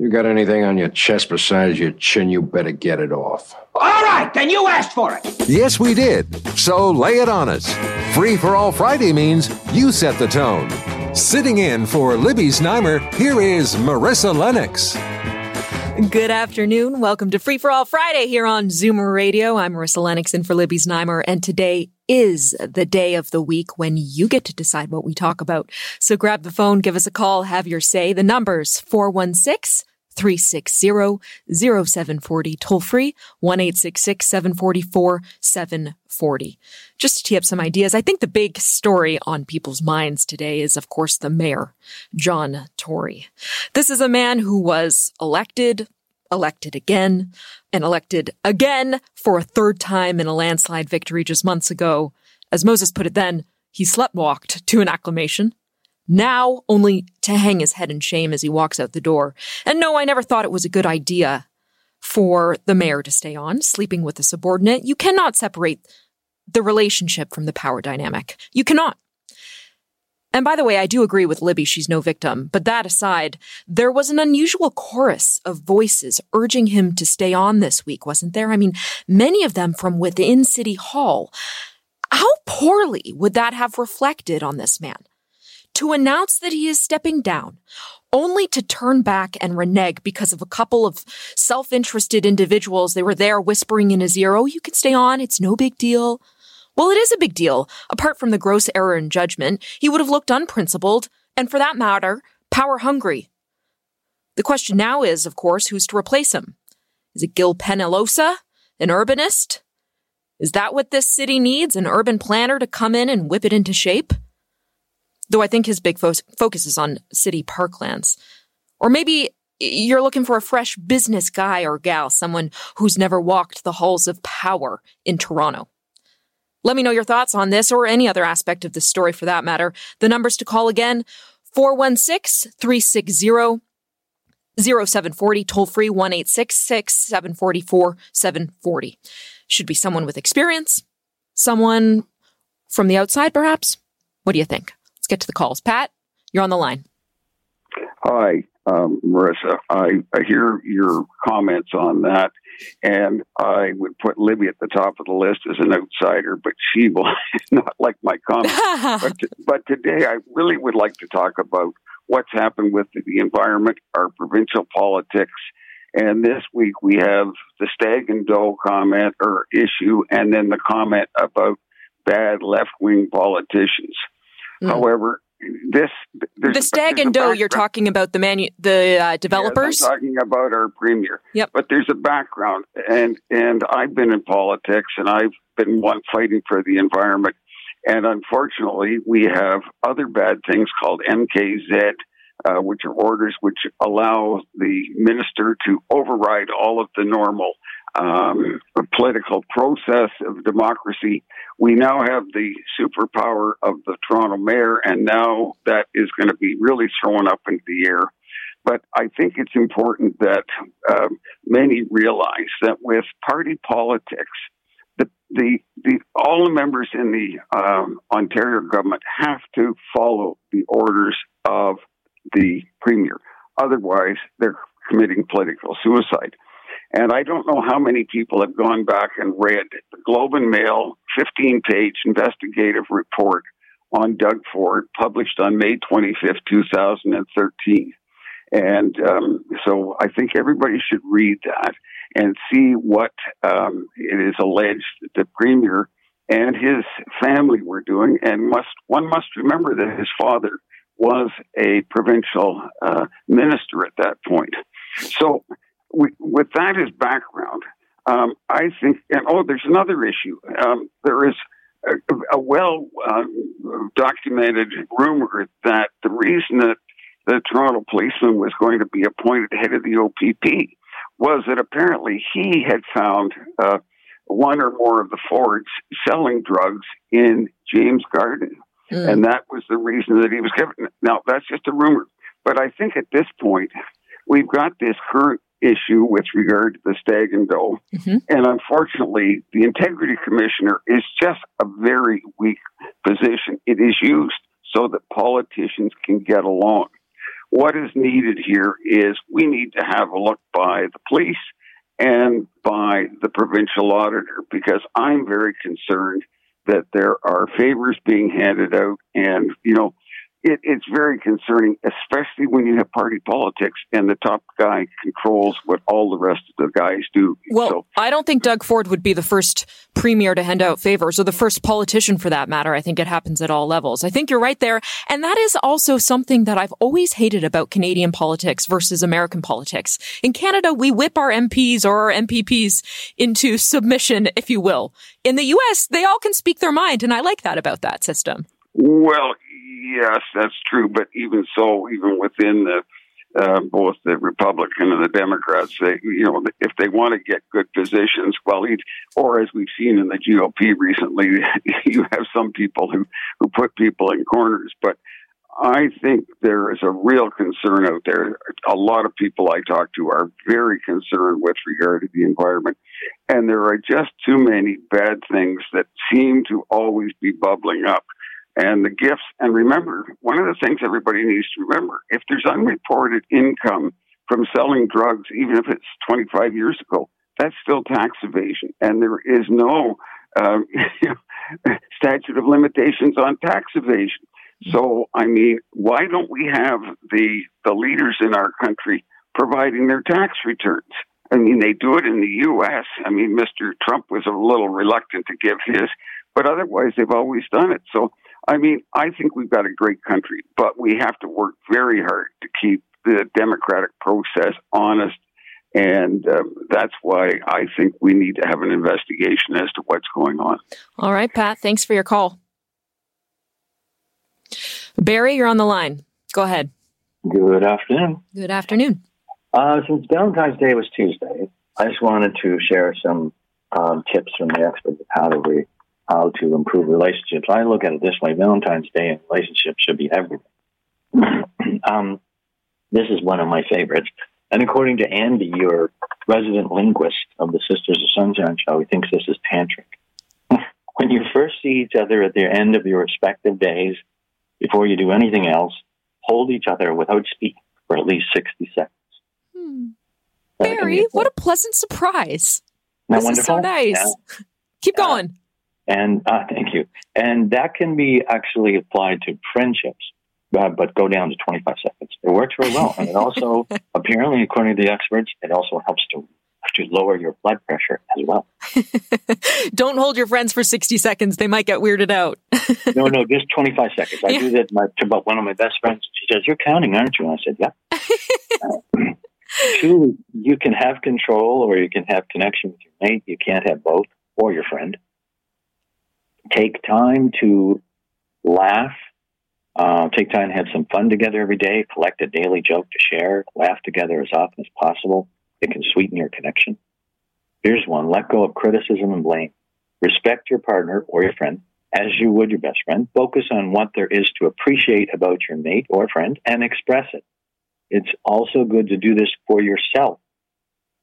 You got anything on your chest besides your chin, you better get it off. All right, then you asked for it. Yes, we did. So lay it on us. Free for all Friday means you set the tone. Sitting in for Libby Znaimer, here is Marissa Lennox. Good afternoon. Welcome to Free for All Friday here on Zoomer Radio. I'm Marissa Lennox in for Libby Znaimer, and today is the day of the week when you get to decide what we talk about. So grab the phone, give us a call, have your say. The number's 416 360-0740, toll free, 1-866-744-740. Just to tee up some ideas, I think the big story on people's minds today is, of course, the mayor, John Tory. This is a man who was elected, elected again, and elected again for a third time in a landslide victory just months ago. As Moses put it then, he sleptwalked to an acclamation now only to hang his head in shame as he walks out the door. And no, I never thought it was a good idea for the mayor to stay on, sleeping with a subordinate. You cannot separate the relationship from the power dynamic. You cannot. And by the way, I do agree with Libby, she's no victim. But that aside, there was an unusual chorus of voices urging him to stay on this week, wasn't there? I mean, many of them from within City Hall. How poorly would that have reflected on this man? To announce that he is stepping down, only to turn back and renege because of a couple of self-interested individuals. They were there whispering in his ear, Oh, you can stay on. It's no big deal. Well, it is a big deal. Apart from the gross error in judgment, he would have looked unprincipled and for that matter, power hungry. The question now is, of course, who's to replace him? Is it Gil Penalosa, an urbanist? Is that what this city needs? An urban planner to come in and whip it into shape? Though I think his big fo- focus is on city parklands. Or maybe you're looking for a fresh business guy or gal, someone who's never walked the halls of power in Toronto. Let me know your thoughts on this or any other aspect of this story for that matter. The numbers to call again 416 360 0740, toll free 1 744 740. Should be someone with experience, someone from the outside, perhaps. What do you think? Get to the calls. Pat, you're on the line. Hi, um, Marissa. I, I hear your comments on that, and I would put Libby at the top of the list as an outsider, but she will not like my comments. but, but today, I really would like to talk about what's happened with the environment, our provincial politics, and this week we have the stag and doe comment or issue, and then the comment about bad left wing politicians. Mm. However, this the stag and doe you're talking about the manu- the uh, developers yes, I'm talking about our premier. Yep. But there's a background and and I've been in politics and I've been one fighting for the environment. And unfortunately we have other bad things called MZO uh, which are orders which allow the minister to override all of the normal um, political process of democracy. We now have the superpower of the Toronto mayor, and now that is going to be really thrown up into the air. But I think it's important that uh, many realize that with party politics, the, the, the, all the members in the um, Ontario government have to follow the orders of the premier. Otherwise, they're committing political suicide. And I don't know how many people have gone back and read the Globe and Mail 15 page investigative report on Doug Ford, published on May 25th, 2013. And um, so I think everybody should read that and see what um, it is alleged that the premier and his family were doing. And must one must remember that his father was a provincial uh, minister at that point. So with that as background, um, I think, and oh, there's another issue. Um, there is a, a well uh, documented rumor that the reason that the Toronto policeman was going to be appointed head of the OPP was that apparently he had found uh, one or more of the Fords selling drugs in James Garden. Mm. And that was the reason that he was given. Now, that's just a rumor. But I think at this point, we've got this current issue with regard to the stag and doe. Mm-hmm. And unfortunately, the integrity commissioner is just a very weak position. It is used so that politicians can get along. What is needed here is we need to have a look by the police and by the provincial auditor because I'm very concerned that there are favors being handed out and, you know, it, it's very concerning, especially when you have party politics and the top guy controls what all the rest of the guys do. Well, so, I don't think Doug Ford would be the first premier to hand out favors or the first politician for that matter. I think it happens at all levels. I think you're right there. And that is also something that I've always hated about Canadian politics versus American politics. In Canada, we whip our MPs or our MPPs into submission, if you will. In the US, they all can speak their mind. And I like that about that system. Well, yes, that's true. But even so, even within the uh, both the Republican and the Democrats, they, you know, if they want to get good positions, well, or as we've seen in the GOP recently, you have some people who, who put people in corners. But I think there is a real concern out there. A lot of people I talk to are very concerned with regard to the environment. And there are just too many bad things that seem to always be bubbling up and the gifts. And remember, one of the things everybody needs to remember if there's unreported income from selling drugs, even if it's 25 years ago, that's still tax evasion. And there is no um, statute of limitations on tax evasion. So, I mean, why don't we have the, the leaders in our country providing their tax returns? I mean, they do it in the U.S. I mean, Mr. Trump was a little reluctant to give his, but otherwise they've always done it. So I mean, I think we've got a great country, but we have to work very hard to keep the democratic process honest. And um, that's why I think we need to have an investigation as to what's going on. All right, Pat. Thanks for your call. Barry, you're on the line. Go ahead. Good afternoon. Good afternoon. Uh, since Valentine's Day was Tuesday, I just wanted to share some um, tips from the experts of how to re- how to improve relationships. I look at it this way: Valentine's Day and relationships should be everything. um, this is one of my favorites, and according to Andy, your resident linguist of the Sisters of Sunshine show, he thinks this is tantric. when you first see each other at the end of your respective days, before you do anything else, hold each other without speaking for at least sixty seconds. Hmm. Barry, what a pleasant surprise! This wonderful? is so nice. Yeah. Keep going. And uh, thank you. And that can be actually applied to friendships, uh, but go down to 25 seconds. It works very well. And it also, apparently, according to the experts, it also helps to to lower your blood pressure as well. Don't hold your friends for 60 seconds. They might get weirded out. no, no, just 25 seconds. I yeah. do that to about one of my best friends. She says, You're counting, aren't you? And I said, Yeah. uh, truly, you can have control or you can have connection with your mate. You can't have both or your friend take time to laugh, uh, take time to have some fun together every day, collect a daily joke to share, laugh together as often as possible. It can sweeten your connection. Here's one let go of criticism and blame. Respect your partner or your friend as you would your best friend. Focus on what there is to appreciate about your mate or friend and express it. It's also good to do this for yourself.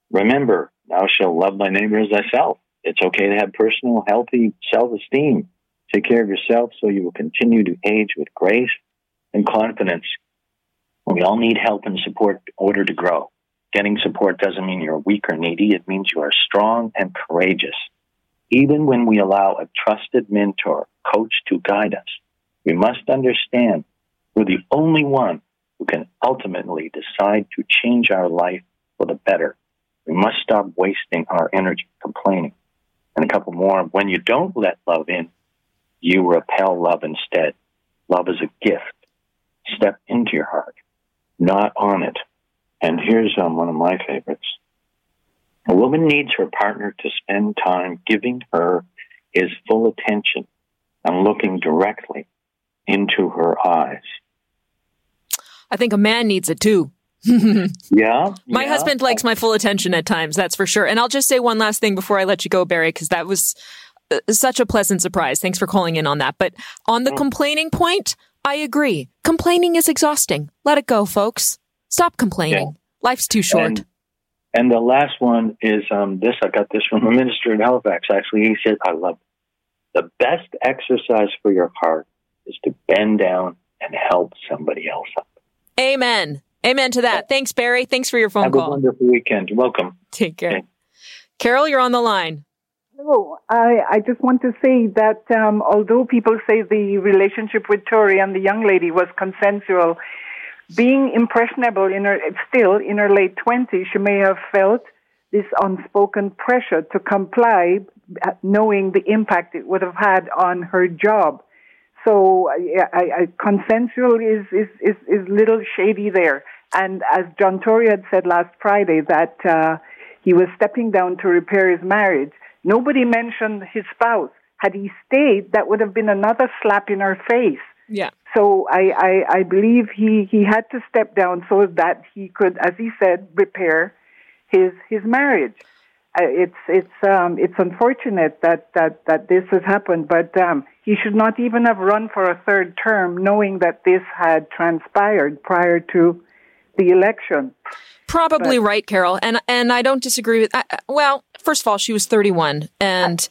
Remember, thou shalt love thy neighbor as thyself. It's okay to have personal, healthy self esteem. Take care of yourself so you will continue to age with grace and confidence. We all need help and support in order to grow. Getting support doesn't mean you're weak or needy, it means you are strong and courageous. Even when we allow a trusted mentor, coach to guide us, we must understand we're the only one who can ultimately decide to change our life for the better. We must stop wasting our energy complaining and a couple more. When you don't let love in, you repel love instead. Love is a gift. Step into your heart, not on it. And here's um, one of my favorites. A woman needs her partner to spend time giving her his full attention and looking directly into her eyes. I think a man needs it too. yeah. My yeah. husband likes my full attention at times, that's for sure. And I'll just say one last thing before I let you go, Barry, because that was uh, such a pleasant surprise. Thanks for calling in on that. But on the complaining point, I agree. Complaining is exhausting. Let it go, folks. Stop complaining. Yeah. Life's too short. And, and the last one is um, this. I got this from a minister in Halifax. Actually, he said, "I love it. the best exercise for your heart is to bend down and help somebody else up." Amen. Amen to that. Thanks, Barry. Thanks for your phone Have a call. wonderful weekend. Welcome. Take care. Okay. Carol, you're on the line. Hello. I, I just want to say that um, although people say the relationship with Tory and the young lady was consensual, being impressionable in her, still in her late 20s, she may have felt this unspoken pressure to comply, uh, knowing the impact it would have had on her job. So I, I, I, consensual is, is, is, is little shady there. And as John Tory had said last Friday that uh, he was stepping down to repair his marriage, nobody mentioned his spouse. Had he stayed, that would have been another slap in her face. Yeah. So I, I, I believe he, he had to step down so that he could, as he said, repair his his marriage. Uh, it's it's um, it's unfortunate that, that, that this has happened, but um, he should not even have run for a third term, knowing that this had transpired prior to the election. Probably right, Carol, and and I don't disagree with. I, well, first of all, she was 31, and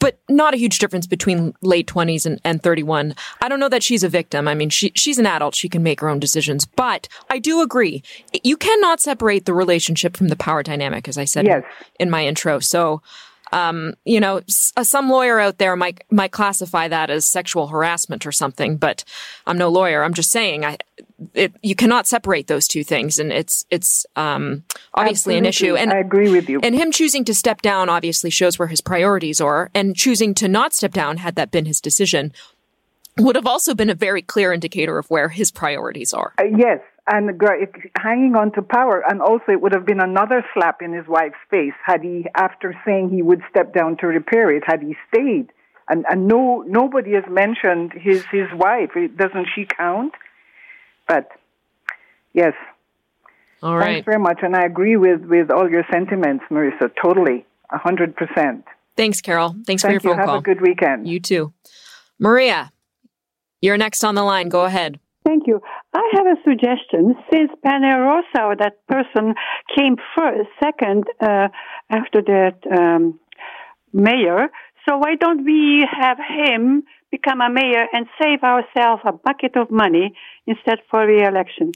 but not a huge difference between late 20s and, and 31. I don't know that she's a victim. I mean, she she's an adult; she can make her own decisions. But I do agree, you cannot separate the relationship from the power dynamic, as I said Yes. in, in my intro. So. Um, you know, s- uh, some lawyer out there might might classify that as sexual harassment or something, but I'm no lawyer. I'm just saying, I it, you cannot separate those two things, and it's it's um, obviously an issue. And I agree with you. and him choosing to step down obviously shows where his priorities are, and choosing to not step down, had that been his decision, would have also been a very clear indicator of where his priorities are. Uh, yes, and hanging on to power, and also it would have been another slap in his wife's face had he, after saying he would step down to repair it, had he stayed. And, and no, nobody has mentioned his his wife. Doesn't she count? But yes, All thanks right. very much, and I agree with with all your sentiments, Marissa. Totally, a hundred percent. Thanks, Carol. Thanks Thank for you. your phone Have call. a good weekend. you too. Maria, you're next on the line. Go ahead. Thank you. I have a suggestion. Since Panerosa, that person, came first, second uh, after that um, mayor, so why don't we have him become a mayor and save ourselves a bucket of money instead for re-election?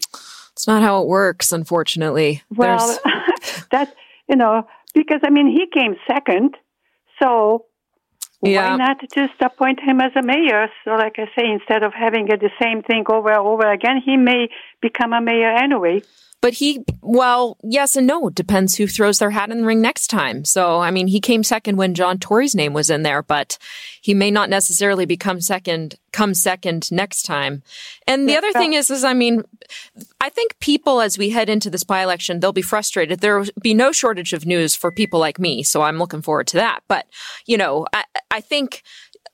It's not how it works, unfortunately. Well, that you know, because I mean, he came second, so Yeah. why not just appoint him as a mayor? So, like I say, instead of having the same thing over and over again, he may become a mayor anyway. But he, well, yes and no. Depends who throws their hat in the ring next time. So, I mean, he came second when John Tory's name was in there, but he may not necessarily become second, come second next time. And the other thing is, is I mean, I think people, as we head into this by-election, they'll be frustrated. There will be no shortage of news for people like me. So I'm looking forward to that. But, you know, I, I think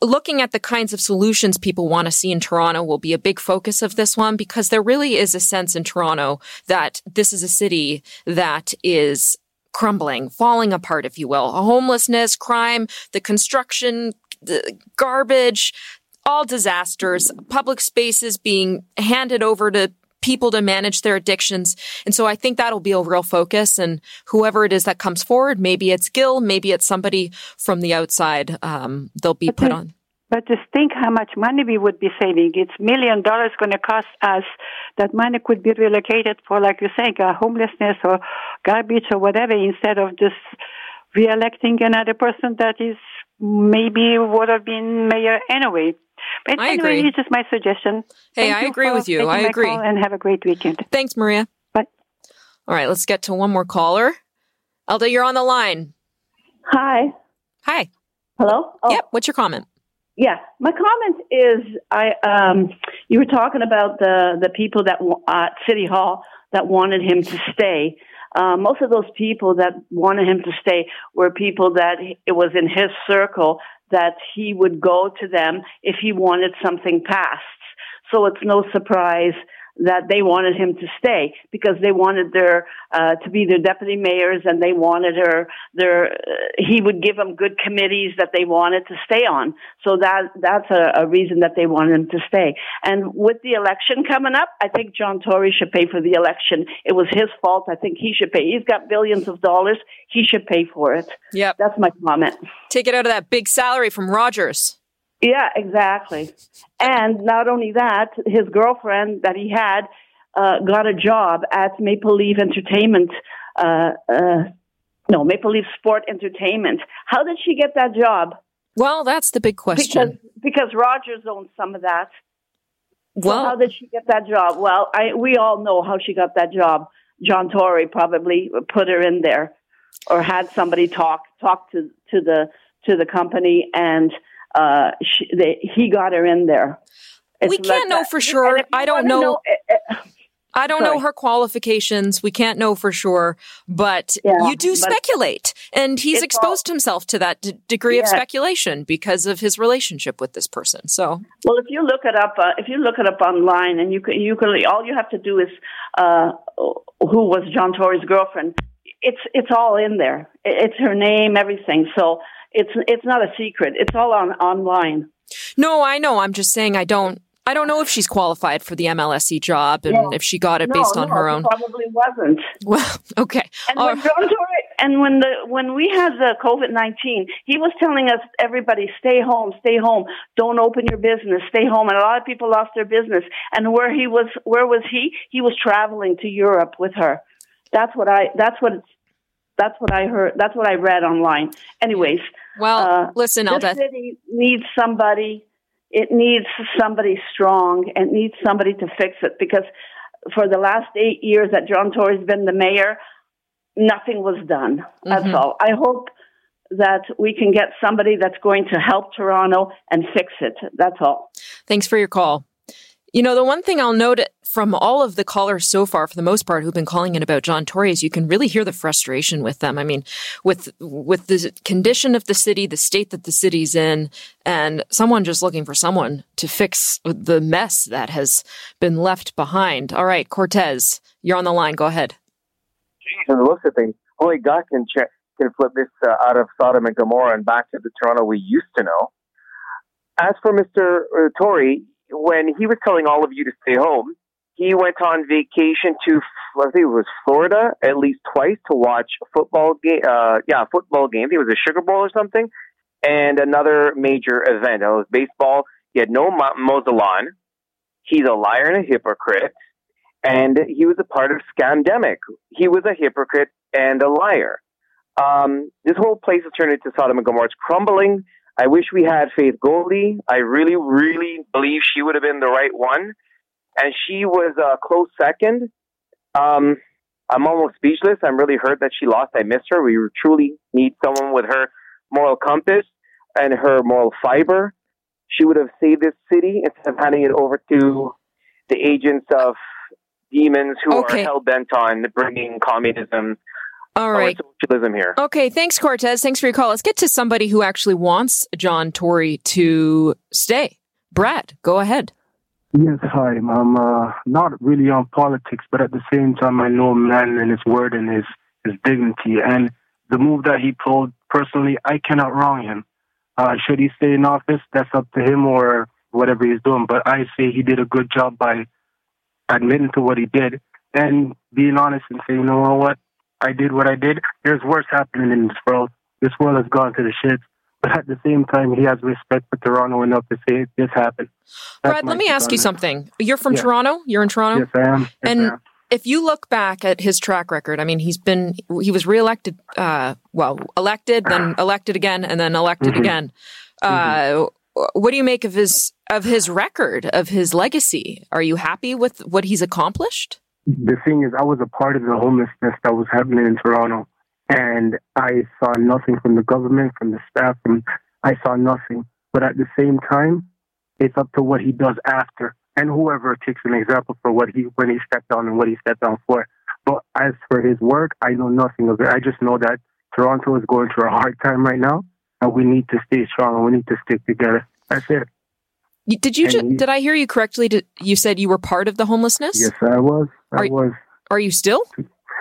looking at the kinds of solutions people want to see in Toronto will be a big focus of this one because there really is a sense in Toronto that this is a city that is crumbling, falling apart, if you will. Homelessness, crime, the construction, the garbage, all disasters, public spaces being handed over to people to manage their addictions. And so I think that'll be a real focus. And whoever it is that comes forward, maybe it's Gil, maybe it's somebody from the outside, um, they'll be put on. But just think how much money we would be saving. It's million dollars going to cost us. That money could be relocated for, like you're saying, homelessness or garbage or whatever, instead of just re-electing another person that is maybe would have been mayor anyway. But I anyway, agree. it's just my suggestion. Hey, Thank I agree with you. I agree. And have a great weekend. Thanks, Maria. Bye. All right, let's get to one more caller. Elda, you're on the line. Hi. Hi. Hello. Oh, Yep. What's your comment? Yeah. My comment is, I um, you were talking about the the people that wa- at City Hall that wanted him to stay. Uh, most of those people that wanted him to stay were people that it was in his circle that he would go to them if he wanted something passed. So it's no surprise that they wanted him to stay because they wanted their uh, to be their deputy mayors and they wanted her their uh, he would give them good committees that they wanted to stay on. So that that's a, a reason that they wanted him to stay. And with the election coming up i think john tory should pay for the election. It was his fault. I think he should pay. He's got billions of dollars. He should pay for it. Yep. That's my comment. Take it out of that big salary from rogers yeah, exactly. And not only that, his girlfriend that he had uh, got a job at Maple Leaf Entertainment. Uh, uh, no, Maple Leaf Sport Entertainment. How did she get that job? Well, that's the big question. Because, because Rogers owns some of that. Well, so how did she get that job? Well, I, we all know how she got that job. John Tory probably put her in there, or had somebody talk talk to to the to the company and uh, she, they, he got her in there. It's we can't know for sure. I don't know. know uh, I don't sorry. know her qualifications. We can't know for sure, but yeah, you do speculate. And he's exposed all, himself to that d- degree yeah. of speculation because of his relationship with this person. So, well, if you look it up, uh, if you look it up online, and you can, you can, all you have to do is uh, who was John Tory's girlfriend. It's it's all in there. It's her name, everything. So it's it's not a secret. It's all on online. No, I know. I'm just saying I don't I don't know if she's qualified for the MLSE job and yeah. if she got it no, based on no, her own. Probably wasn't. Well, okay. And when, and when the when we had the COVID nineteen, he was telling us everybody stay home, stay home, don't open your business, stay home. And a lot of people lost their business. And where he was, where was he? He was traveling to Europe with her. That's what I. That's what it's that's what I heard. That's what I read online. Anyways, well, uh, listen, the city needs somebody. It needs somebody strong. It needs somebody to fix it because for the last eight years that John Tory's been the mayor, nothing was done. That's mm-hmm. all. I hope that we can get somebody that's going to help Toronto and fix it. That's all. Thanks for your call. You know, the one thing I'll note from all of the callers so far, for the most part, who've been calling in about John Tory, is you can really hear the frustration with them. I mean, with with the condition of the city, the state that the city's in, and someone just looking for someone to fix the mess that has been left behind. All right, Cortez, you're on the line. Go ahead. And look at things. Only God can can flip this uh, out of Sodom and Gomorrah and back to the Toronto we used to know. As for Mr. Uh, Tory, when he was telling all of you to stay home, he went on vacation to I think it was Florida at least twice to watch football game. Uh, yeah, football game. I think it was a Sugar Bowl or something, and another major event. It was baseball. He had no Mozellan. He's a liar and a hypocrite, and he was a part of Scamdemic. He was a hypocrite and a liar. Um, this whole place has turned into Sodom and Gomorrah. It's crumbling. I wish we had Faith Goldy. I really, really believe she would have been the right one. And she was a close second. Um, I'm almost speechless. I'm really hurt that she lost. I miss her. We truly need someone with her moral compass and her moral fiber. She would have saved this city instead of handing it over to the agents of demons who okay. are hell bent on bringing communism all right. socialism here. Okay, thanks, Cortez. Thanks for your call. Let's get to somebody who actually wants John Tory to stay. Brad, go ahead. Yes, hi. I'm uh, not really on politics, but at the same time, I know a man and his word and his, his dignity. And the move that he pulled, personally, I cannot wrong him. Uh, should he stay in office? That's up to him or whatever he's doing. But I say he did a good job by admitting to what he did and being honest and saying, you know what, I did what I did. There's worse happening in this world. This world has gone to the shits. But at the same time, he has respect for Toronto enough to say this happened. That's Brad, let me ask you something. You're from yeah. Toronto. You're in Toronto. Yes, I am. Yes, and I am. if you look back at his track record, I mean, he's been he was reelected. Uh, well, elected, then elected again, and then elected mm-hmm. again. Uh, mm-hmm. What do you make of his of his record of his legacy? Are you happy with what he's accomplished? The thing is, I was a part of the homelessness that was happening in Toronto, and I saw nothing from the government, from the staff, from I saw nothing. But at the same time, it's up to what he does after, and whoever takes an example for what he when he stepped down and what he stepped down for. But as for his work, I know nothing of it. I just know that Toronto is going through a hard time right now, and we need to stay strong and we need to stick together. That's it. Did you? Ju- did I hear you correctly? Did, you said you were part of the homelessness. Yes, I was. I are, was. Are you still?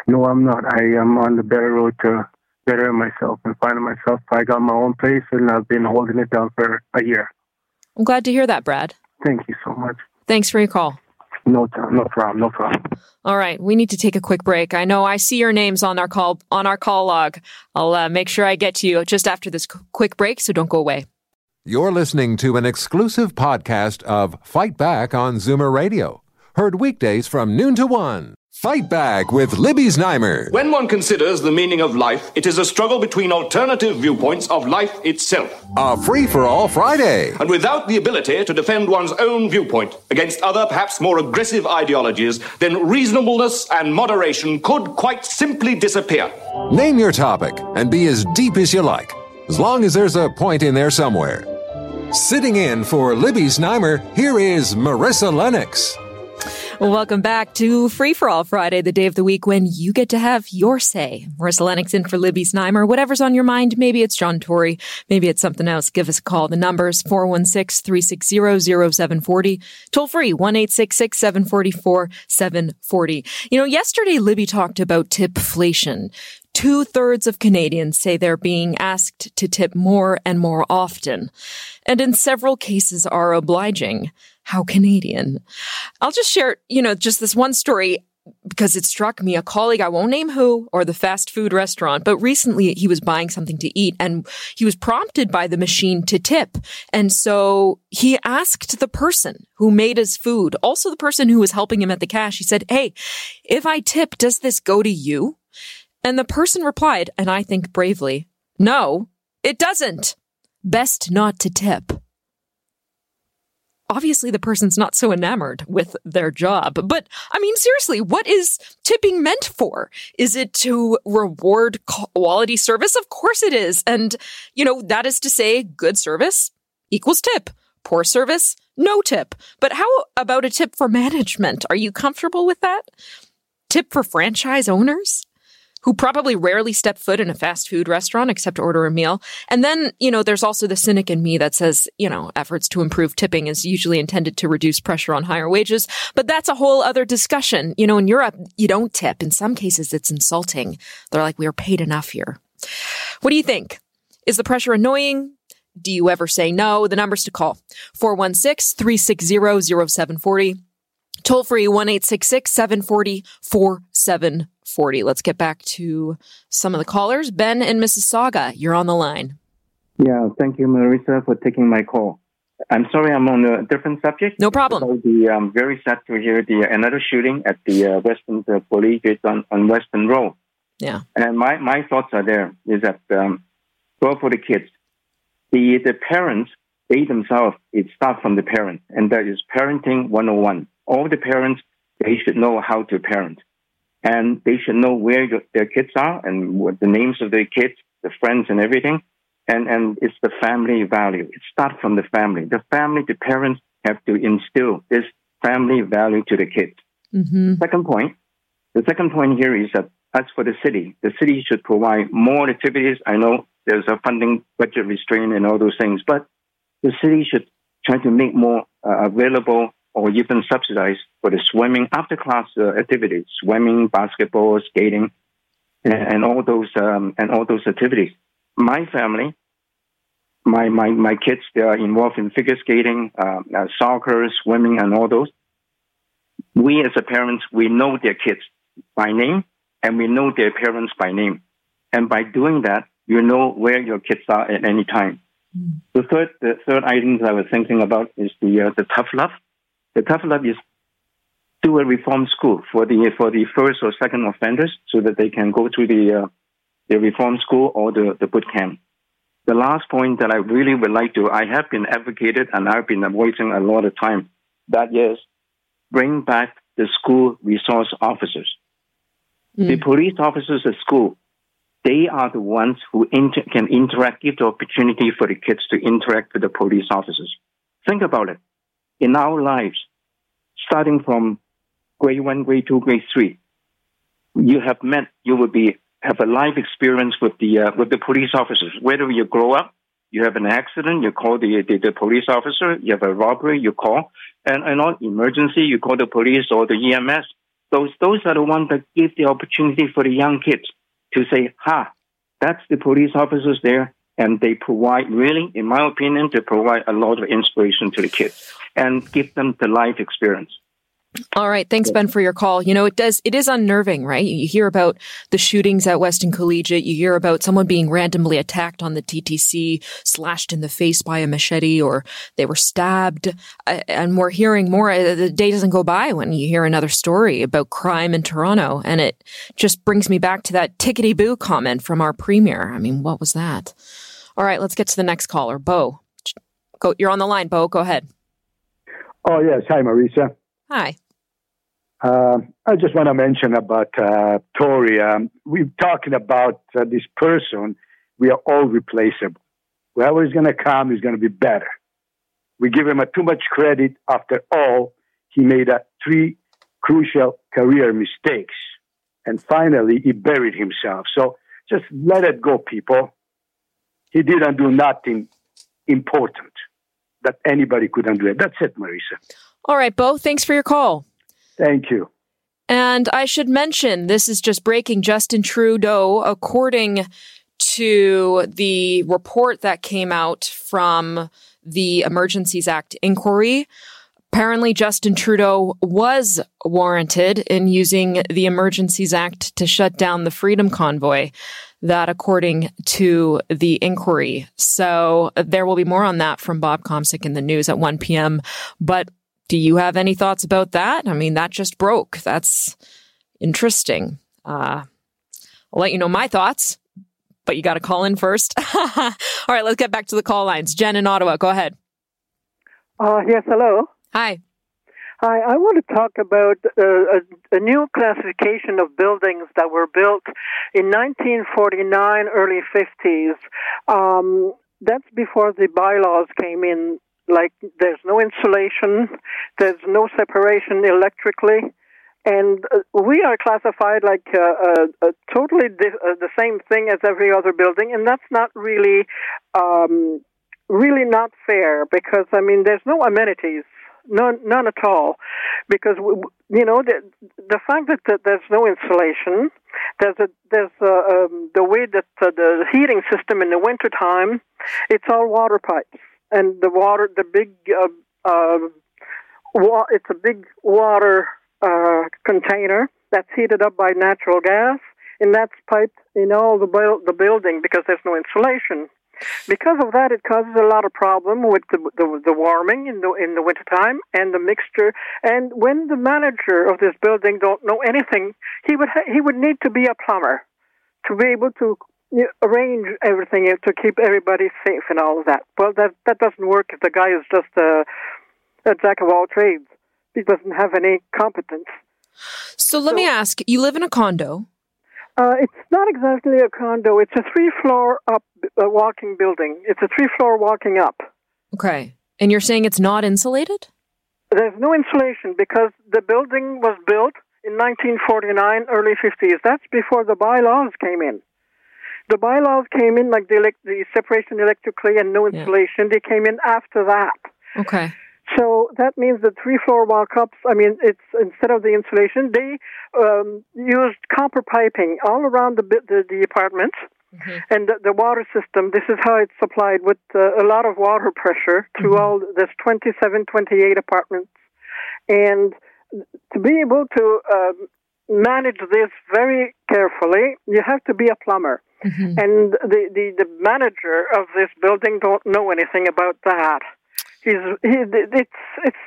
No, I'm not. I am on the better road to better myself and finding myself. I got my own place, and I've been holding it down for a year. I'm glad to hear that, Brad. Thank you so much. Thanks for your call. No, no problem. No problem. All right, we need to take a quick break. I know I see your names on our call on our call log. I'll uh, make sure I get to you just after this quick break, so don't go away. You're listening to an exclusive podcast of Fight Back on Zoomer Radio, heard weekdays from noon to one. Fight Back with Libby Znaimer. When one considers the meaning of life, it is a struggle between alternative viewpoints of life itself. A free for all Friday. And without the ability to defend one's own viewpoint against other, perhaps more aggressive ideologies, then reasonableness and moderation could quite simply disappear. Name your topic and be as deep as you like, as long as there's a point in there somewhere. Sitting in for Libby Znaimer, here is Marissa Lennox. Welcome back to Free for All Friday, the day of the week when you get to have your say. Marissa Lennox in for Libby Znaimer. Whatever's on your mind, maybe it's John Tory, maybe it's something else. Give us a call. The number's 416-360-0740. Toll free, 1-866-744-740. You know, yesterday Libby talked about tipflation. Two thirds of Canadians say they're being asked to tip more and more often, and in several cases are obliging. How Canadian. I'll just share, you know, just this one story because it struck me. A colleague, I won't name who, or the fast food restaurant, but recently he was buying something to eat and he was prompted by the machine to tip. And so he asked the person who made his food, also the person who was helping him at the cash, he said, Hey, if I tip, does this go to you? And the person replied, and I think bravely, No, it doesn't. Best not to tip obviously the person's not so enamored with their job. But I mean, seriously, what is tipping meant for? Is it to reward quality service? Of course it is. And, you know, that is to say good service equals tip. Poor service, no tip. But how about a tip for management? Are you comfortable with that? Tip for franchise owners? Who probably rarely step foot in a fast food restaurant except to order a meal. And then, you know, there's also the cynic in me that says, you know, efforts to improve tipping is usually intended to reduce pressure on higher wages. But that's a whole other discussion. You know, in Europe, you don't tip. In some cases, it's insulting. They're like, we are paid enough here. What do you think? Is the pressure annoying? Do you ever say no? The numbers to call 416 360 0740. Toll free 1 740 4740. Let's get back to some of the callers. Ben in Mississauga, you're on the line. Yeah, thank you, Marissa, for taking my call. I'm sorry, I'm on a different subject. No problem. Be um, very sad to hear the another shooting at the uh, Western the police on, on Western Road. Yeah. And my, my thoughts are there is that um, well for the kids, the the parents they themselves it starts from the parents, and that is parenting 101 all the parents, they should know how to parent. And they should know where your, their kids are and what the names of their kids, the friends and everything. And, and it's the family value. It starts from the family. The family, the parents have to instill this family value to the kids. Mm-hmm. Second point, the second point here is that as for the city, the city should provide more activities. I know there's a funding budget restraint and all those things, but the city should try to make more uh, available or even subsidized for the swimming after class uh, activities, swimming, basketball, skating, and, and all those um, and all those activities. My family, my my my kids, they are involved in figure skating, uh, uh, soccer, swimming, and all those. We as a parents, we know their kids by name, and we know their parents by name, and by doing that, you know where your kids are at any time. Mm. The third, the third item that I was thinking about is the uh, the tough love the tough love is do a reform school for the for the first or second offenders, so that they can go to the uh, the reform school or the the boot camp. The last point that I really would like to, I have been advocated and I've been avoiding a lot of time. That is, bring back the school resource officers. Mm. The police officers at school, they are the ones who inter- can interact, give the opportunity for the kids to interact with the police officers. Think about it in our lives, starting from grade one, grade two, grade three, you have met, you will be have a life experience with the uh, with the police officers. Whether you grow up You have an accident, you call the, the, the police officer. You have a robbery, you call. And, and on emergency, you call the police or the EMS. Those, those are the ones that give the opportunity for the young kids to say, ha, that's the police officers there. And they provide, really, in my opinion, they provide a lot of inspiration to the kids and give them the life experience. All right. Thanks, Ben, for your call. You know, it does, it is unnerving, right? You hear about the shootings at Weston Collegiate. You hear about someone being randomly attacked on the TTC, slashed in the face by a machete, or they were stabbed. And we're hearing more. Uh, the day doesn't go by when you hear another story about crime in Toronto. And it just brings me back to that tickety boo comment from our premier. I mean, what was that? All right. Let's get to the next caller. Bo. Go, you're on the line, Bo. Go ahead. Oh, yes. Hi, Marissa. Hi. Uh, I just want to mention about uh, Tory. Um, we're talking about uh, this person. We are all replaceable. Whoever is going to come is going to be better. We give him a too much credit. After all, he made a three crucial career mistakes, and finally he buried himself. So just let it go, people. He didn't do nothing important that anybody could undo it. That's it, Marissa. All right, Bo. Thanks for your call. Thank you. And I should mention this is just breaking Justin Trudeau, according to the report that came out from the Emergencies Act inquiry. Apparently, Justin Trudeau was warranted in using the Emergencies Act to shut down the Freedom Convoy. That, according to the inquiry. So there will be more on that from Bob Komsic in the news at 1 p.m. But do you have any thoughts about that? I mean, that just broke. That's interesting. Uh, I'll let you know my thoughts, but you got to call in first. All right, let's get back to the call lines. Jen in Ottawa, go ahead. Uh, yes, hello. Hi. Hi, I want to talk about uh, a, a, new classification of buildings that were built in 1949, early 50s. Um, that's before the bylaws came in like there's no insulation, there's no separation electrically, and uh, we are classified like uh, uh, totally di- uh, the same thing as every other building, and that's not really, um, really not fair because I mean there's no amenities. None, none at all, because you know the the fact that, that there's no insulation, there's a there's a, um, the way that uh, the heating system in the wintertime, it's all water pipes and the water, the big, uh, uh, wa- it's a big water uh, container that's heated up by natural gas, and that's piped in all the bu- the building because there's no insulation. Because of that, it causes a lot of problem with the, the, the warming in the in the wintertime and the mixture. And when the manager of this building don't know anything, he would ha- he would need to be a plumber to be able to arrange everything to keep everybody safe and all of that. Well, that that doesn't work if the guy is just a, a jack of all trades. He doesn't have any competence. So let so, me ask: You live in a condo. Uh, it's not exactly a condo. It's a three-floor up uh, walking building. It's a three-floor walking up. Okay, and you're saying it's not insulated? There's no insulation because the building was built in 1949, early 50s. That's before the bylaws came in. The bylaws came in like the, elect- the separation electrically and no insulation. Yeah. They came in after that. Okay. So that means the three floor walk ups, I mean, it's instead of the insulation, they um, used copper piping all around the, the, the apartments. Mm-hmm. And the, the, water system, this is how it's supplied with uh, a lot of water pressure to mm-hmm. all, there's 27, 28 apartments. And to be able to uh, manage this very carefully, you have to be a plumber. Mm-hmm. And the, the, the manager of this building don't know anything about that. He's he, it's it's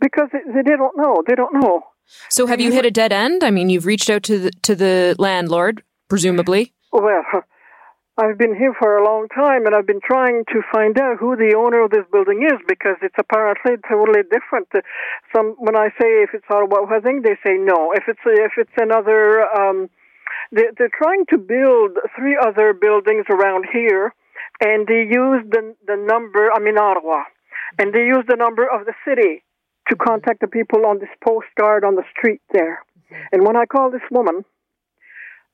because they don't know. They don't know. So have you hit a dead end? I mean, you've reached out to the, to the landlord, presumably. Well, I've been here for a long time, and I've been trying to find out who the owner of this building is because it's apparently totally different. Some when I say if it's Ottawa Housing, they say no. If it's if it's another. Um, they're, they're trying to build three other buildings around here, and they use the the number. In Ottawa, and they use the number of the city to contact the people on this postcard on the street there. Mm-hmm. And when I call this woman,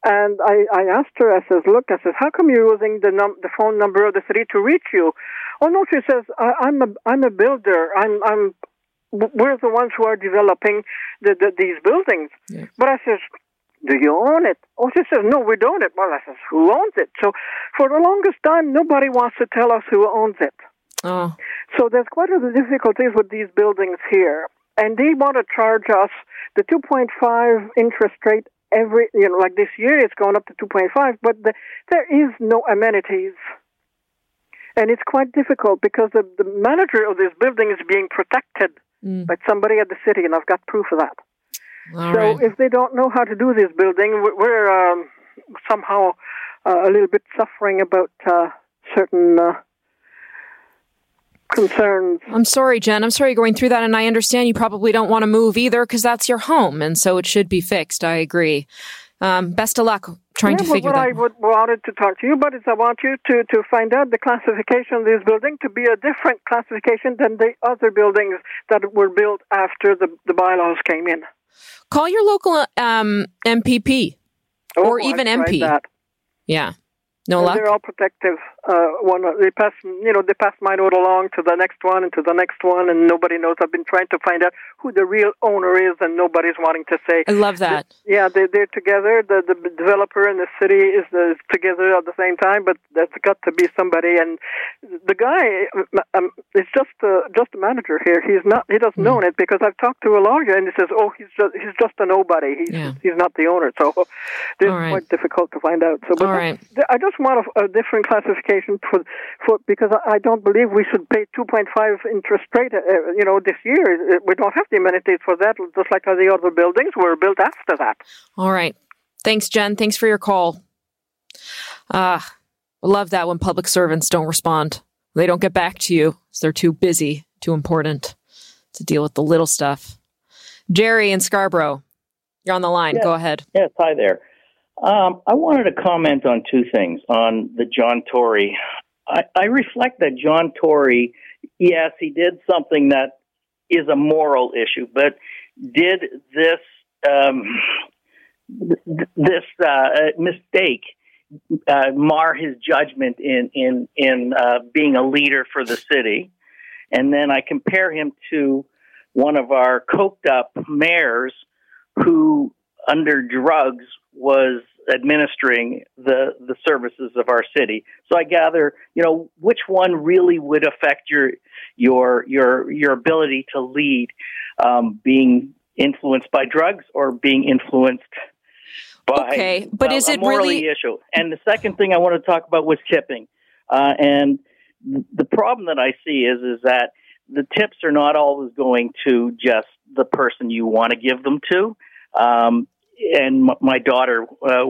And I, I asked her, I says, look, I says, how come you're using the num- the phone number of the city to reach you? Oh no, she says, I, I'm a I'm a builder. I'm I'm we're the ones who are developing the, the these buildings. Yeah. But I says, do you own it? Oh, she says, no, we don't it. Well, I says, who owns it? So for the longest time, nobody wants to tell us who owns it. Oh. So there's quite a difficulties with these buildings here. And they want to charge us the 2.5 interest rate every, you know, like this year it's going up to 2.5, but the, there is no amenities. And it's quite difficult because the, the manager of this building is being protected Mm. by somebody at the city, and I've got proof of that. All so right. if they don't know how to do this building, we- we're um, somehow uh, a little bit suffering about uh, certain uh, concerns. I'm sorry, Jen. I'm sorry you're going through that, and I understand you probably don't want to move either because that's your home, and so it should be fixed. I agree. Um, best of luck trying yeah, to figure what that. I would wanted to talk to you about is I want you to, to find out the classification of this building to be a different classification than the other buildings that were built after the, the bylaws came in. Call your local um, MPP or Oh, even I tried MP. that. Yeah. No luck. They're all protective. Uh, one, they pass, you know, they pass my note along to the next one and to the next one, and nobody knows. I've been trying to find out who the real owner is, and nobody's wanting to say. I love that. Yeah, they, they're together. The the developer and the city is, is together at the same time, but there's got to be somebody. And the guy um, is just a, just a manager here. He's not. He doesn't Hmm. own it because I've talked to a lawyer, and he says, "Oh, he's just he's just a nobody. He's Yeah. he's not the owner." So it's All right. quite difficult to find out. So, but All right. th- I just want a, a different classification for for because I, I don't believe we should pay 2.5 interest rate. Uh, you know, this year Uh, we don't have the amenities for that. Just like the other buildings were built after that. All right. Thanks, Jen. Thanks for your call. Ah, I love that when public servants don't respond. They don't get back to you. 'cause They're too busy, too important to deal with the little stuff. Jerry in Scarborough, you're on the line. Yeah. Go ahead. Yes, hi there. Um, I wanted to comment on two things on the John Tory. I, I reflect that John Tory, yes, he did something that is a moral issue, but did this um, th- this uh, mistake uh, mar his judgment in in in uh, being a leader for the city? And then I compare him to one of our coked up mayors who, under drugs, was administering the the services of our city. So I gather, you know, which one really would affect your your your your ability to lead, um, being influenced by drugs or being influenced by Okay, but well, is a it morally really- issue? And the second thing I want to talk about was tipping, uh, and the problem that I see is is that the tips are not always going to just the person you want to give them to. Um, and m- my daughter uh,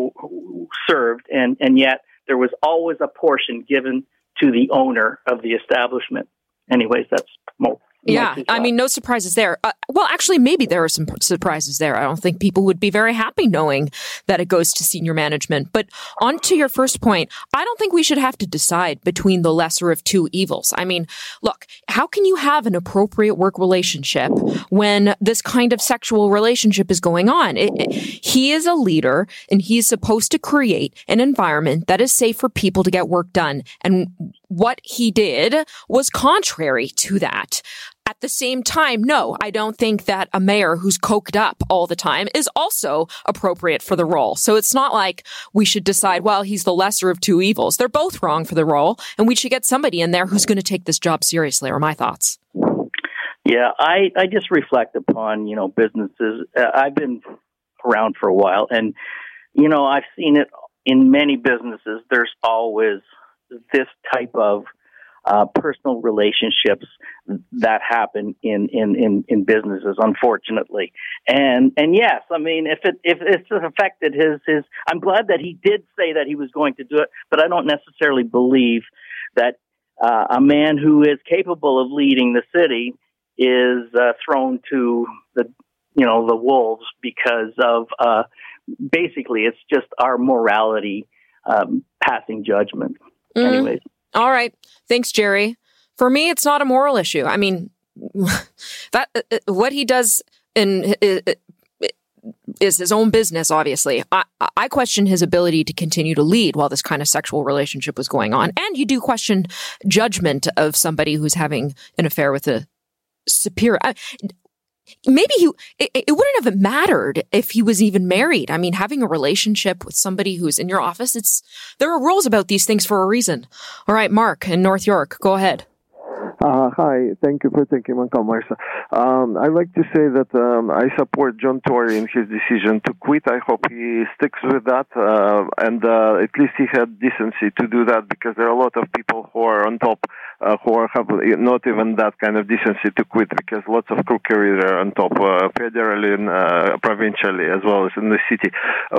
served, and, and yet there was always a portion given to the owner of the establishment. Anyways, that's mo- my Yeah, I mean, no surprises there. Uh, well, actually, maybe there are some surprises there. I don't think people would be very happy knowing that it goes to senior management. But on to your first point, I don't think we should have to decide between the lesser of two evils. I mean, look, how can you have an appropriate work relationship when this kind of sexual relationship is going on? It, it- he is a leader and he is supposed to create an environment that is safe for people to get work done. And what he did was contrary to that. At the same time, no, I don't think that a mayor who's coked up all the time is also appropriate for the role. So it's not like we should decide, well, he's the lesser of two evils. They're both wrong for the role, and we should get somebody in there who's going to take this job seriously, are my thoughts. Yeah, I, I just reflect upon, you know, businesses. Uh, I've been around for a while and, you know, I've seen it in many businesses. There's always this type of uh, personal relationships that happen in, in, in, in businesses, unfortunately. And, and yes, I mean, if it, if it's affected his, his, I'm glad that he did say that he was going to do it, but I don't necessarily believe that uh, a man who is capable of leading the city is uh, thrown to the you know the wolves because of uh, basically it's just our morality um, passing judgment. Mhm. Anyways, All right. Thanks, Jerry. For me, it's not a moral issue. I mean, that uh, uh, what he does in uh, is his own business, obviously. I, I question his ability to continue to lead while this kind of sexual relationship was going on. And you do question judgment of somebody who's having an affair with a superior. Maybe he, it, it, wouldn't have mattered if he was even married. I mean, having a relationship with somebody who's in your office, it's, there are rules about these things for a reason. All right, Mark in North York, go ahead. Uh, hi, thank you for taking my call, Marcia. Um, I'd like to say that um, I support John Tory in his decision to quit. I hope he sticks with that, uh, and uh, at least he had decency to do that because there are a lot of people who are on top uh, who are, have not even that kind of decency to quit because lots of crookery are on top, uh, federally and uh, provincially as well as in the city.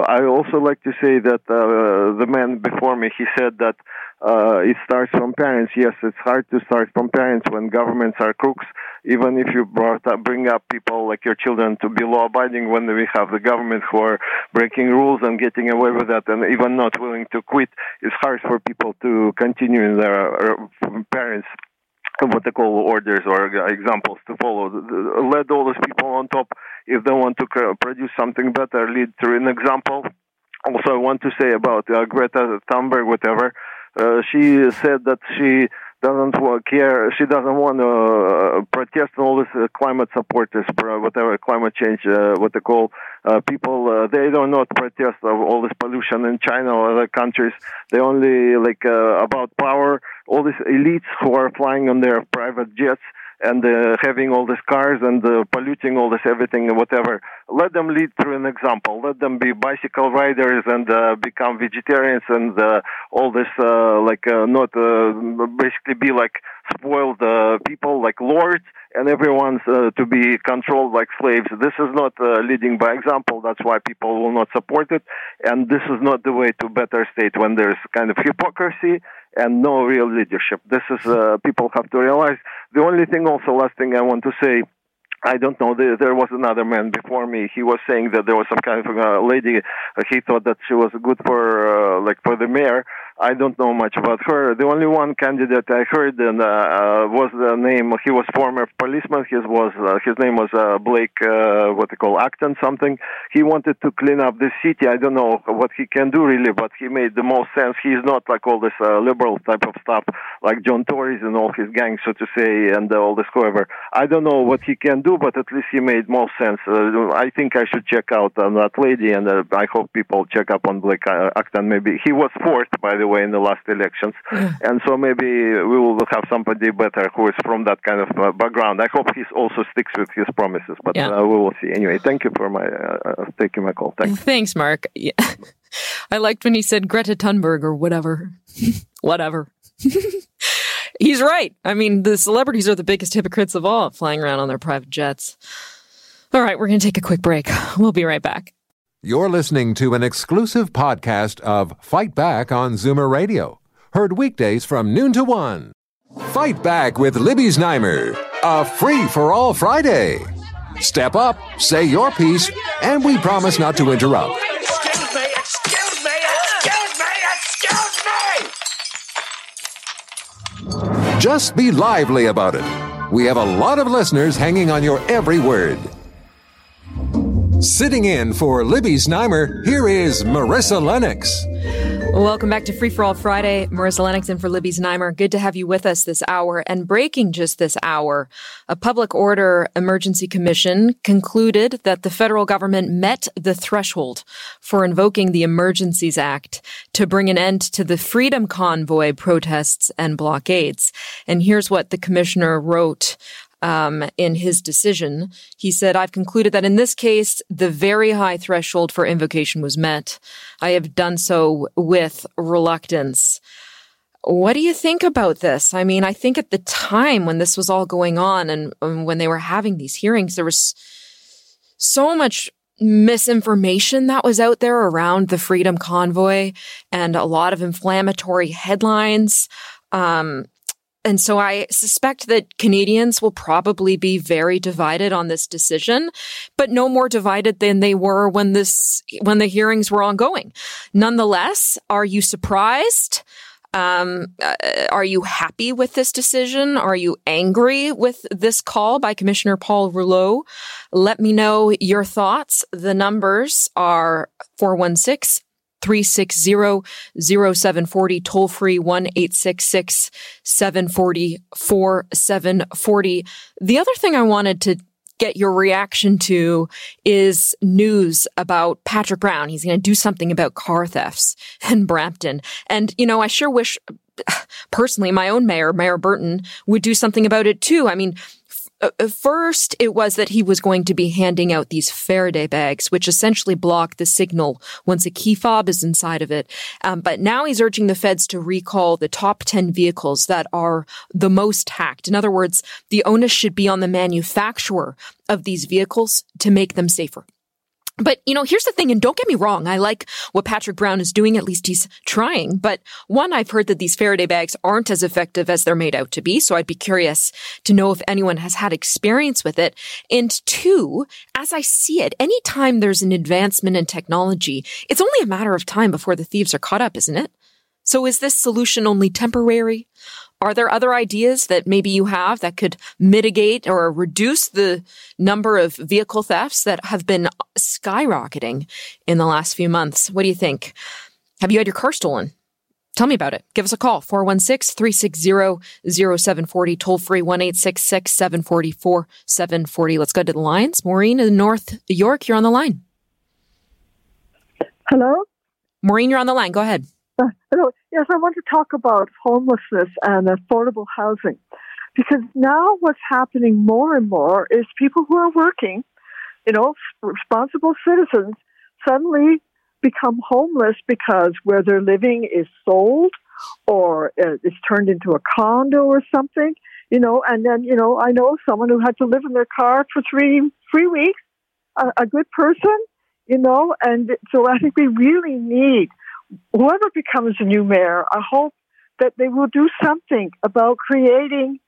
I also like to say that the man before me, he said that uh, it starts from parents. Yes, it's hard to start from parents when governments are crooks. Even if you brought up, bring up people like your children to be law abiding, when we have the government who are breaking rules and getting away with that, and even not willing to quit, it's hard for people to continue in their uh, parents what they call orders or examples to follow. Let all those people on top, if they want to produce something better, lead through an example. Also, I want to say about uh, Greta Thunberg, whatever. Uh, she said that she doesn't care. She doesn't want to uh, protest all this uh, climate supporters, whatever climate change, uh, what they call uh, people. Uh, they don't not protest of all this pollution in China or other countries. They only like about power. All these elites who are flying on their private jets and uh, having all these cars and uh, polluting all this everything and whatever. Let them lead through an example. Let them be bicycle riders and uh, become vegetarians and uh, all this uh, like uh, not basically be like spoiled uh people like lords and everyone's to be controlled like slaves. This is not leading by example. That's why people will not support it. And this is not the way to better state when there's kind of hypocrisy and no real leadership. This is uh, people have to realize. The only thing, also, last thing I want to say. I don't know. There, there was another man before me. He was saying that there was some kind of a lady. Uh, he thought that she was good for, uh, like, for the mayor. I don't know much about her. The only one candidate I heard and, uh, uh, was the name. He was former policeman. His was uh, his name was uh, Blake. Uh, what they call Acton something. He wanted to clean up the city. I don't know what he can do really, but he made the most sense. He's not like all this uh, liberal type of stuff like John Tories and all his gang, so to say, and uh, all this. However, I don't know what he can do, but at least he made most sense. Uh, I think I should check out on that lady, and uh, I hope people check up on Blake uh, Acton. Maybe he was fourth, by the way, in the last elections. And so maybe we will have somebody better who is from that kind of uh, background. I hope he also sticks with his promises, but yeah. uh, we will see. Anyway, thank you for my uh, uh taking my call. Thanks. Thanks, Mark. Yeah. I liked when he said Greta Thunberg or whatever. whatever. He's right. I mean, the celebrities are the biggest hypocrites of all, flying around on their private jets. All right, we're going to take a quick break. We'll be right back. You're listening to an exclusive podcast of Fight Back on Zoomer Radio, heard weekdays from noon to one. Fight Back with Libby Znaimer, a free for all Friday. Step up, say your piece, and we promise not to interrupt. Excuse me, excuse me, excuse me, excuse me! Just be lively about it. We have a lot of listeners hanging on your every word. Sitting in for Libby Znaimer, here is Marissa Lennox. Welcome back to Free for All Friday. Marissa Lennox in for Libby Znaimer. Good to have you with us this hour. And breaking just this hour, a public order emergency commission concluded that the federal government met the threshold for invoking the Emergencies Act to bring an end to the Freedom Convoy protests and blockades. And here's what the commissioner wrote um, in his decision. He said, I've concluded that in this case, the very high threshold for invocation was met. I have done so with reluctance. What do you think about this? I mean, I think at the time when this was all going on and, and when they were having these hearings, there was so much misinformation that was out there around the Freedom Convoy and a lot of inflammatory headlines. Um, and so I suspect that Canadians will probably be very divided on this decision, but no more divided than they were when this, when the hearings were ongoing. Nonetheless, are you surprised? Um, uh, are you happy with this decision? Are you angry with this call by Commissioner Paul Rouleau? Let me know your thoughts. The numbers are 416 360 0740, toll free 1 866 740 4740. The other thing I wanted to get your reaction to is news about Patrick Brown. He's going to do something about car thefts in Brampton. And, you know, I sure wish personally my own mayor, Mayor Burton, would do something about it too. I mean, first, it was that he was going to be handing out these Faraday bags, which essentially block the signal once a key fob is inside of it. Um, but now he's urging the feds to recall the top 10 vehicles that are the most hacked. In other words, the onus should be on the manufacturer of these vehicles to make them safer. But, you know, here's the thing, and don't get me wrong, I like what Patrick Brown is doing, at least he's trying. But one, I've heard that these Faraday bags aren't as effective as they're made out to be, so I'd be curious to know if anyone has had experience with it. And two, as I see it, anytime there's an advancement in technology, it's only a matter of time before the thieves are caught up, isn't it? So is this solution only temporary? Are there other ideas that maybe you have that could mitigate or reduce the number of vehicle thefts that have been skyrocketing in the last few months? What do you think? Have you had your car stolen? Tell me about it. Give us a call, 416 360 0740, toll free 1 744 740. Let's go to the lines. Maureen in North York, you're on the line. Hello? Maureen, you're on the line. Go ahead. Uh, hello. Yes, I want to talk about homelessness and affordable housing because now what's happening more and more is people who are working, you know, responsible citizens suddenly become homeless because where they're living is sold or uh, it's turned into a condo or something, you know, and then, you know, I know someone who had to live in their car for three, three weeks, a, a good person, you know, and so I think we really need whoever becomes a new mayor, I hope that they will do something about creating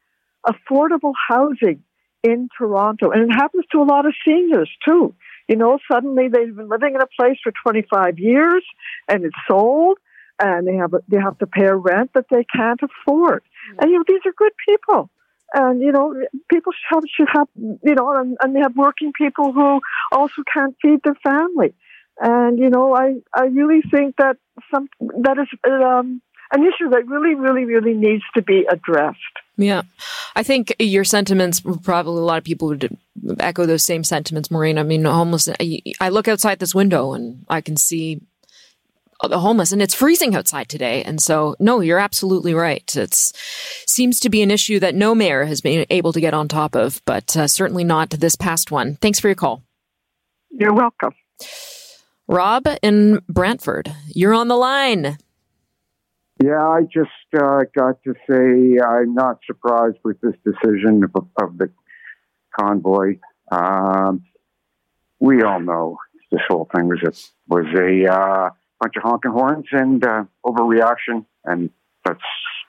affordable housing in Toronto. And it happens to a lot of seniors too. You know, suddenly they've been living in a place for 25 years and it's sold and they have, a, they have to pay a rent that they can't afford. Mm. And, you know, these are good people. And, you know, people should have, should have you know, and, and they have working people who also can't feed their family. And you know, I I really think that some that is um, an issue that really, really, really needs to be addressed. Yeah, I think your sentiments probably a lot of people would echo those same sentiments, Maureen. I mean, homeless. I look outside this window and I can see the homeless and it's freezing outside today. And so, no, you're absolutely right. It seems to be an issue that no mayor has been able to get on top of, but uh, certainly not this past one. Thanks for your call. You're welcome. Rob in Brantford, you're on the line. Yeah, I just uh, got to say I'm not surprised with this decision of, of the convoy. Um, we all know this whole thing was a was a uh, bunch of honking horns and uh, overreaction, and that's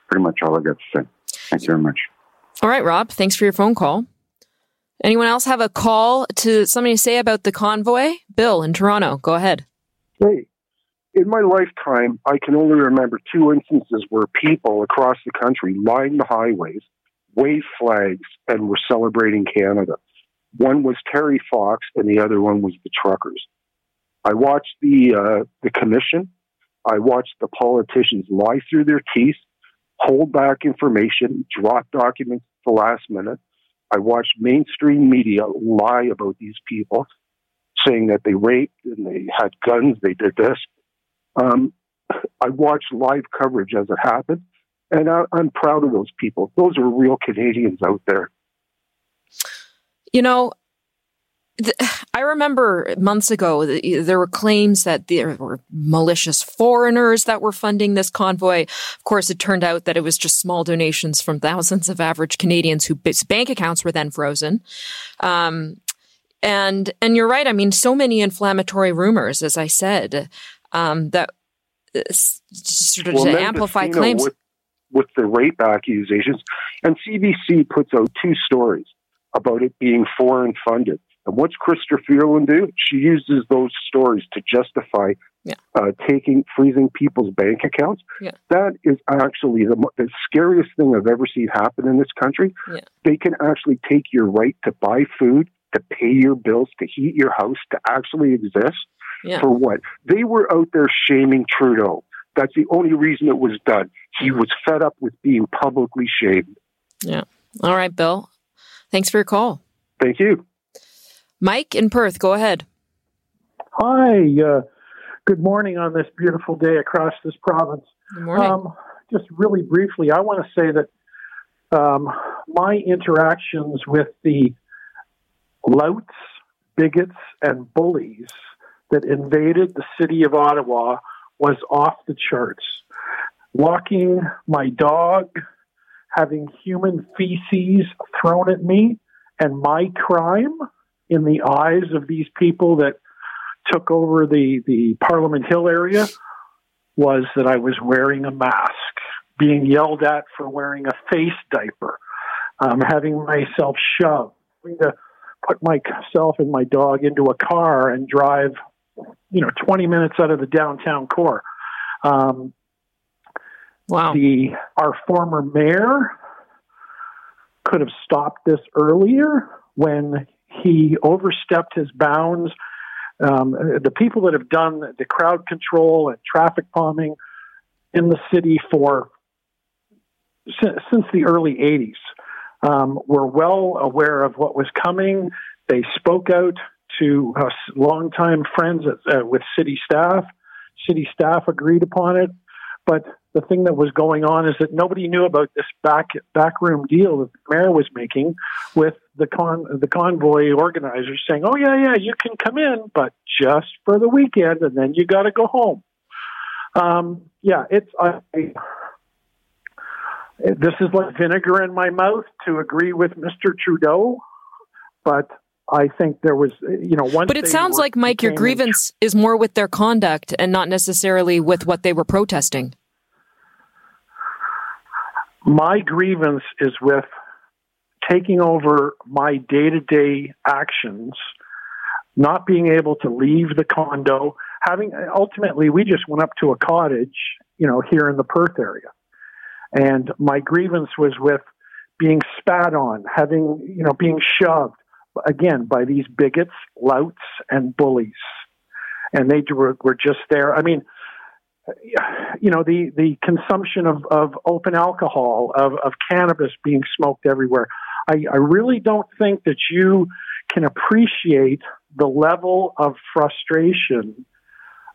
pretty much all I got to say. Thank you very much. All right, Rob. Thanks for your phone call. Anyone else have a call to something to say about the convoy? Bill in Toronto, go ahead. Hey, in my lifetime, I can only remember two instances where people across the country lined the highways, waved flags, and were celebrating Canada. One was Terry Fox, and the other one was the truckers. I watched the uh, the commission. I watched the politicians lie through their teeth, hold back information, drop documents at the last minute, I watched mainstream media lie about these people, saying that they raped and they had guns, they did this. Um, I watched live coverage as it happened, and I, I'm proud of those people. Those are real Canadians out there. You know, I remember months ago there were claims that there were malicious foreigners that were funding this convoy. Of course, it turned out that it was just small donations from thousands of average Canadians whose bank accounts were then frozen. Um, and and you're right. I mean, so many inflammatory rumors, as I said, um, that uh, sort of well, to amplify claims. With, with the rape accusations, and CBC puts out two stories about it being foreign funded. And what's Chrystia Freeland do? She uses those stories to justify Yeah. Uh, taking, freezing people's bank accounts. Yeah. That is actually the, the scariest thing I've ever seen happen in this country. Yeah. They can actually take your right to buy food, to pay your bills, to heat your house, to actually exist. For what? They were out there shaming Trudeau. That's the only reason it was done. He was fed up with being publicly shamed. Yeah. All right, Bill. Thanks for your call. Thank you. Mike in Perth, go ahead. Hi. Uh, good morning on this beautiful day across this province. Good morning. Um, just really briefly, I want to say that um, my interactions with the louts, bigots, and bullies that invaded the city of Ottawa was off the charts. Walking my dog, having human feces thrown at me, and my crime in the eyes of these people that took over the, the Parliament Hill area was that I was wearing a mask, being yelled at for wearing a face diaper, um, having myself shoved, having to put myself and my dog into a car and drive, you know, 20 minutes out of the downtown core. Um, wow. The our former mayor could have stopped this earlier when he overstepped his bounds. Um, the people that have done the crowd control and traffic bombing in the city for since, since the early 80s um, were well aware of what was coming. They spoke out to longtime friends at, uh, with city staff. City staff agreed upon it, but the thing that was going on is that nobody knew about this back backroom deal that the mayor was making with the con the convoy organizers, saying, "Oh yeah, yeah, you can come in, but just for the weekend, and then you got to go home." Um, yeah, it's I, this is like vinegar in my mouth to agree with Mr. Trudeau, but I think there was, you know, one. But it sounds like, Mike, your grievance is more with their conduct and not necessarily with what they were protesting. My grievance is with taking over my day to day actions, not being able to leave the condo, having ultimately, we just went up to a cottage, you know, here in the Perth area. And my grievance was with being spat on, having, you know, being shoved again by these bigots, louts, and bullies. And they were, were just there. I mean, you know, the, the consumption of, of open alcohol, of, of cannabis being smoked everywhere. I, I really don't think that you can appreciate the level of frustration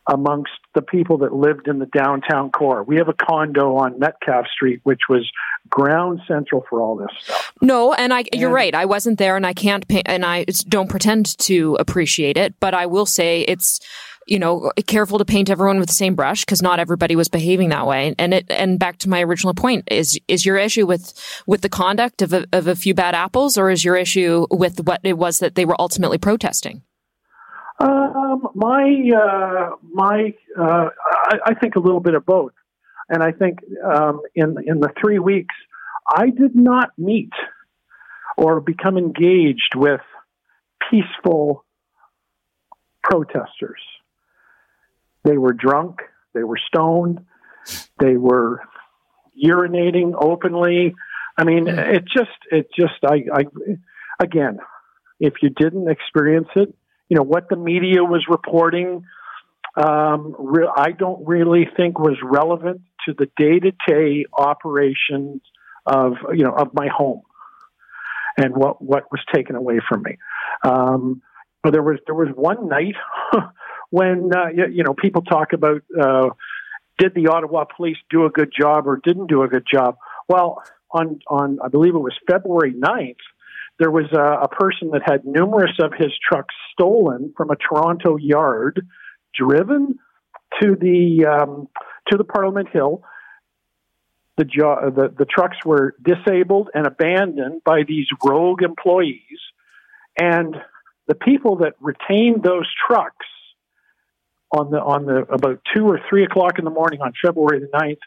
amongst the people that lived in the downtown core. We have a condo on Metcalfe Street, which was ground central for all this stuff. No, and I, you're right. I wasn't there, and I can't, pay, and I don't pretend to appreciate it. But I will say it's, you know, careful to paint everyone with the same brush because not everybody was behaving that way. And it, and back to my original point is is your issue with with the conduct of a, of a few bad apples, or is your issue with what it was that they were ultimately protesting? Um, my uh, my uh, I, I, think a little bit of both, and I think um, in in the three weeks I did not meet or become engaged with peaceful protesters. They were drunk. They were stoned. They were urinating openly. I mean, it just it just I, I again, if you didn't experience it you know what the media was reporting um, re- i don't really think was relevant to the day-to-day operations of you know of my home and what what was taken away from me um, but there was there was one night when uh, you, you, know people talk about uh, did the Ottawa police do a good job or didn't do a good job well on on I believe it was February 9th there was a, a person that had numerous of his trucks stolen from a Toronto yard, driven to the um, to the Parliament Hill. The, jo- the the trucks were disabled and abandoned by these rogue employees, and the people that retained those trucks on the on the about two or three o'clock in the morning on February the 9th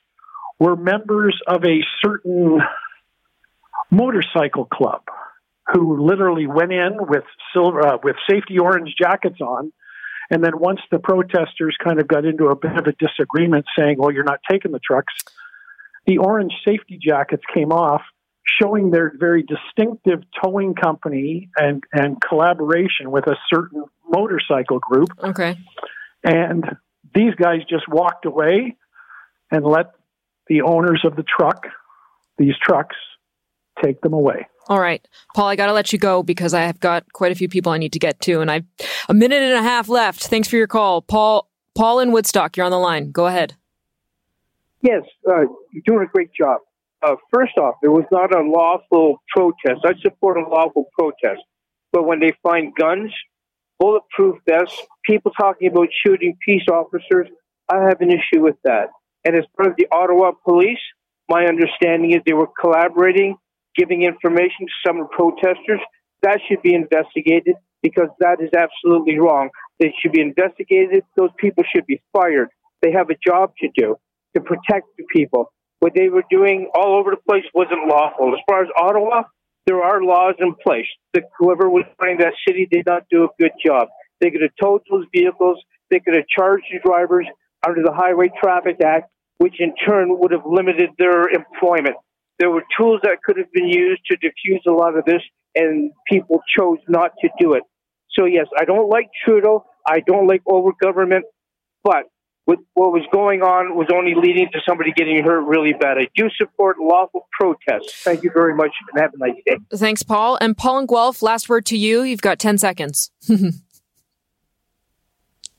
were members of a certain motorcycle club who literally went in with silver uh, with safety orange jackets on And then once the protesters kind of got into a bit of a disagreement saying, well, you're not taking the trucks, the orange safety jackets came off, showing their very distinctive towing company and, and collaboration with a certain motorcycle group. Okay. And these guys just walked away and let the owners of the truck, these trucks, take them away. All right, Paul, I got to let you go because I have got quite a few people I need to get to, and I've a minute and a half left. Thanks for your call, Paul. Paul in Woodstock, you're on the line. Go ahead. Yes, uh, you're doing a great job. Uh, first off, there was not a lawful protest. I support a lawful protest, but when they find guns, bulletproof vests, people talking about shooting peace officers, I have an issue with that. And as part of the Ottawa police, my understanding is they were collaborating giving information to some protesters, that should be investigated because that is absolutely wrong. It should be investigated. Those people should be fired. They have a job to do to protect the people. What they were doing all over the place wasn't lawful. As far as Ottawa, there are laws in place. The, whoever was running that city did not do a good job. They could have towed those vehicles. They could have charged the drivers under the Highway Traffic Act, which in turn would have limited their employment. There were tools that could have been used to diffuse a lot of this, and people chose not to do it. So, yes, I don't like Trudeau. I don't like over government, but with what was going on was only leading to somebody getting hurt really bad. I do support lawful protests. Thank you very much, and have a nice day. Thanks, Paul. And Paul and Guelph, last word to you. You've got 10 seconds.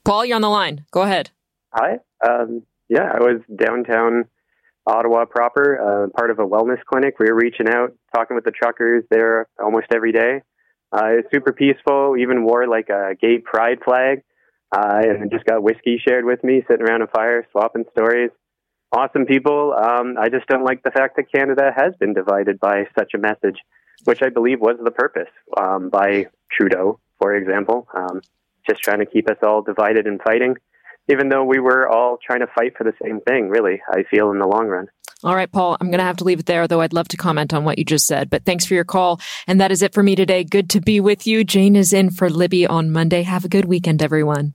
Paul, you're on the line. Go ahead. Hi. Um, yeah, I was downtown Ottawa proper, uh, part of a wellness clinic. We were reaching out, talking with the truckers there almost every day. Uh, it's super peaceful. We even wore like a gay pride flag, uh, and just got whiskey shared with me, sitting around a fire, swapping stories. Awesome people. Um, I just don't like the fact that Canada has been divided by such a message, which I believe was the purpose um, by Trudeau, for example, um, just trying to keep us all divided and fighting even though we were all trying to fight for the same thing, really, I feel in the long run. All right, Paul, I'm going to have to leave it there, though I'd love to comment on what you just said. But thanks for your call. And that is it for me today. Good to be with you. Jane is in for Libby on Monday. Have a good weekend, everyone.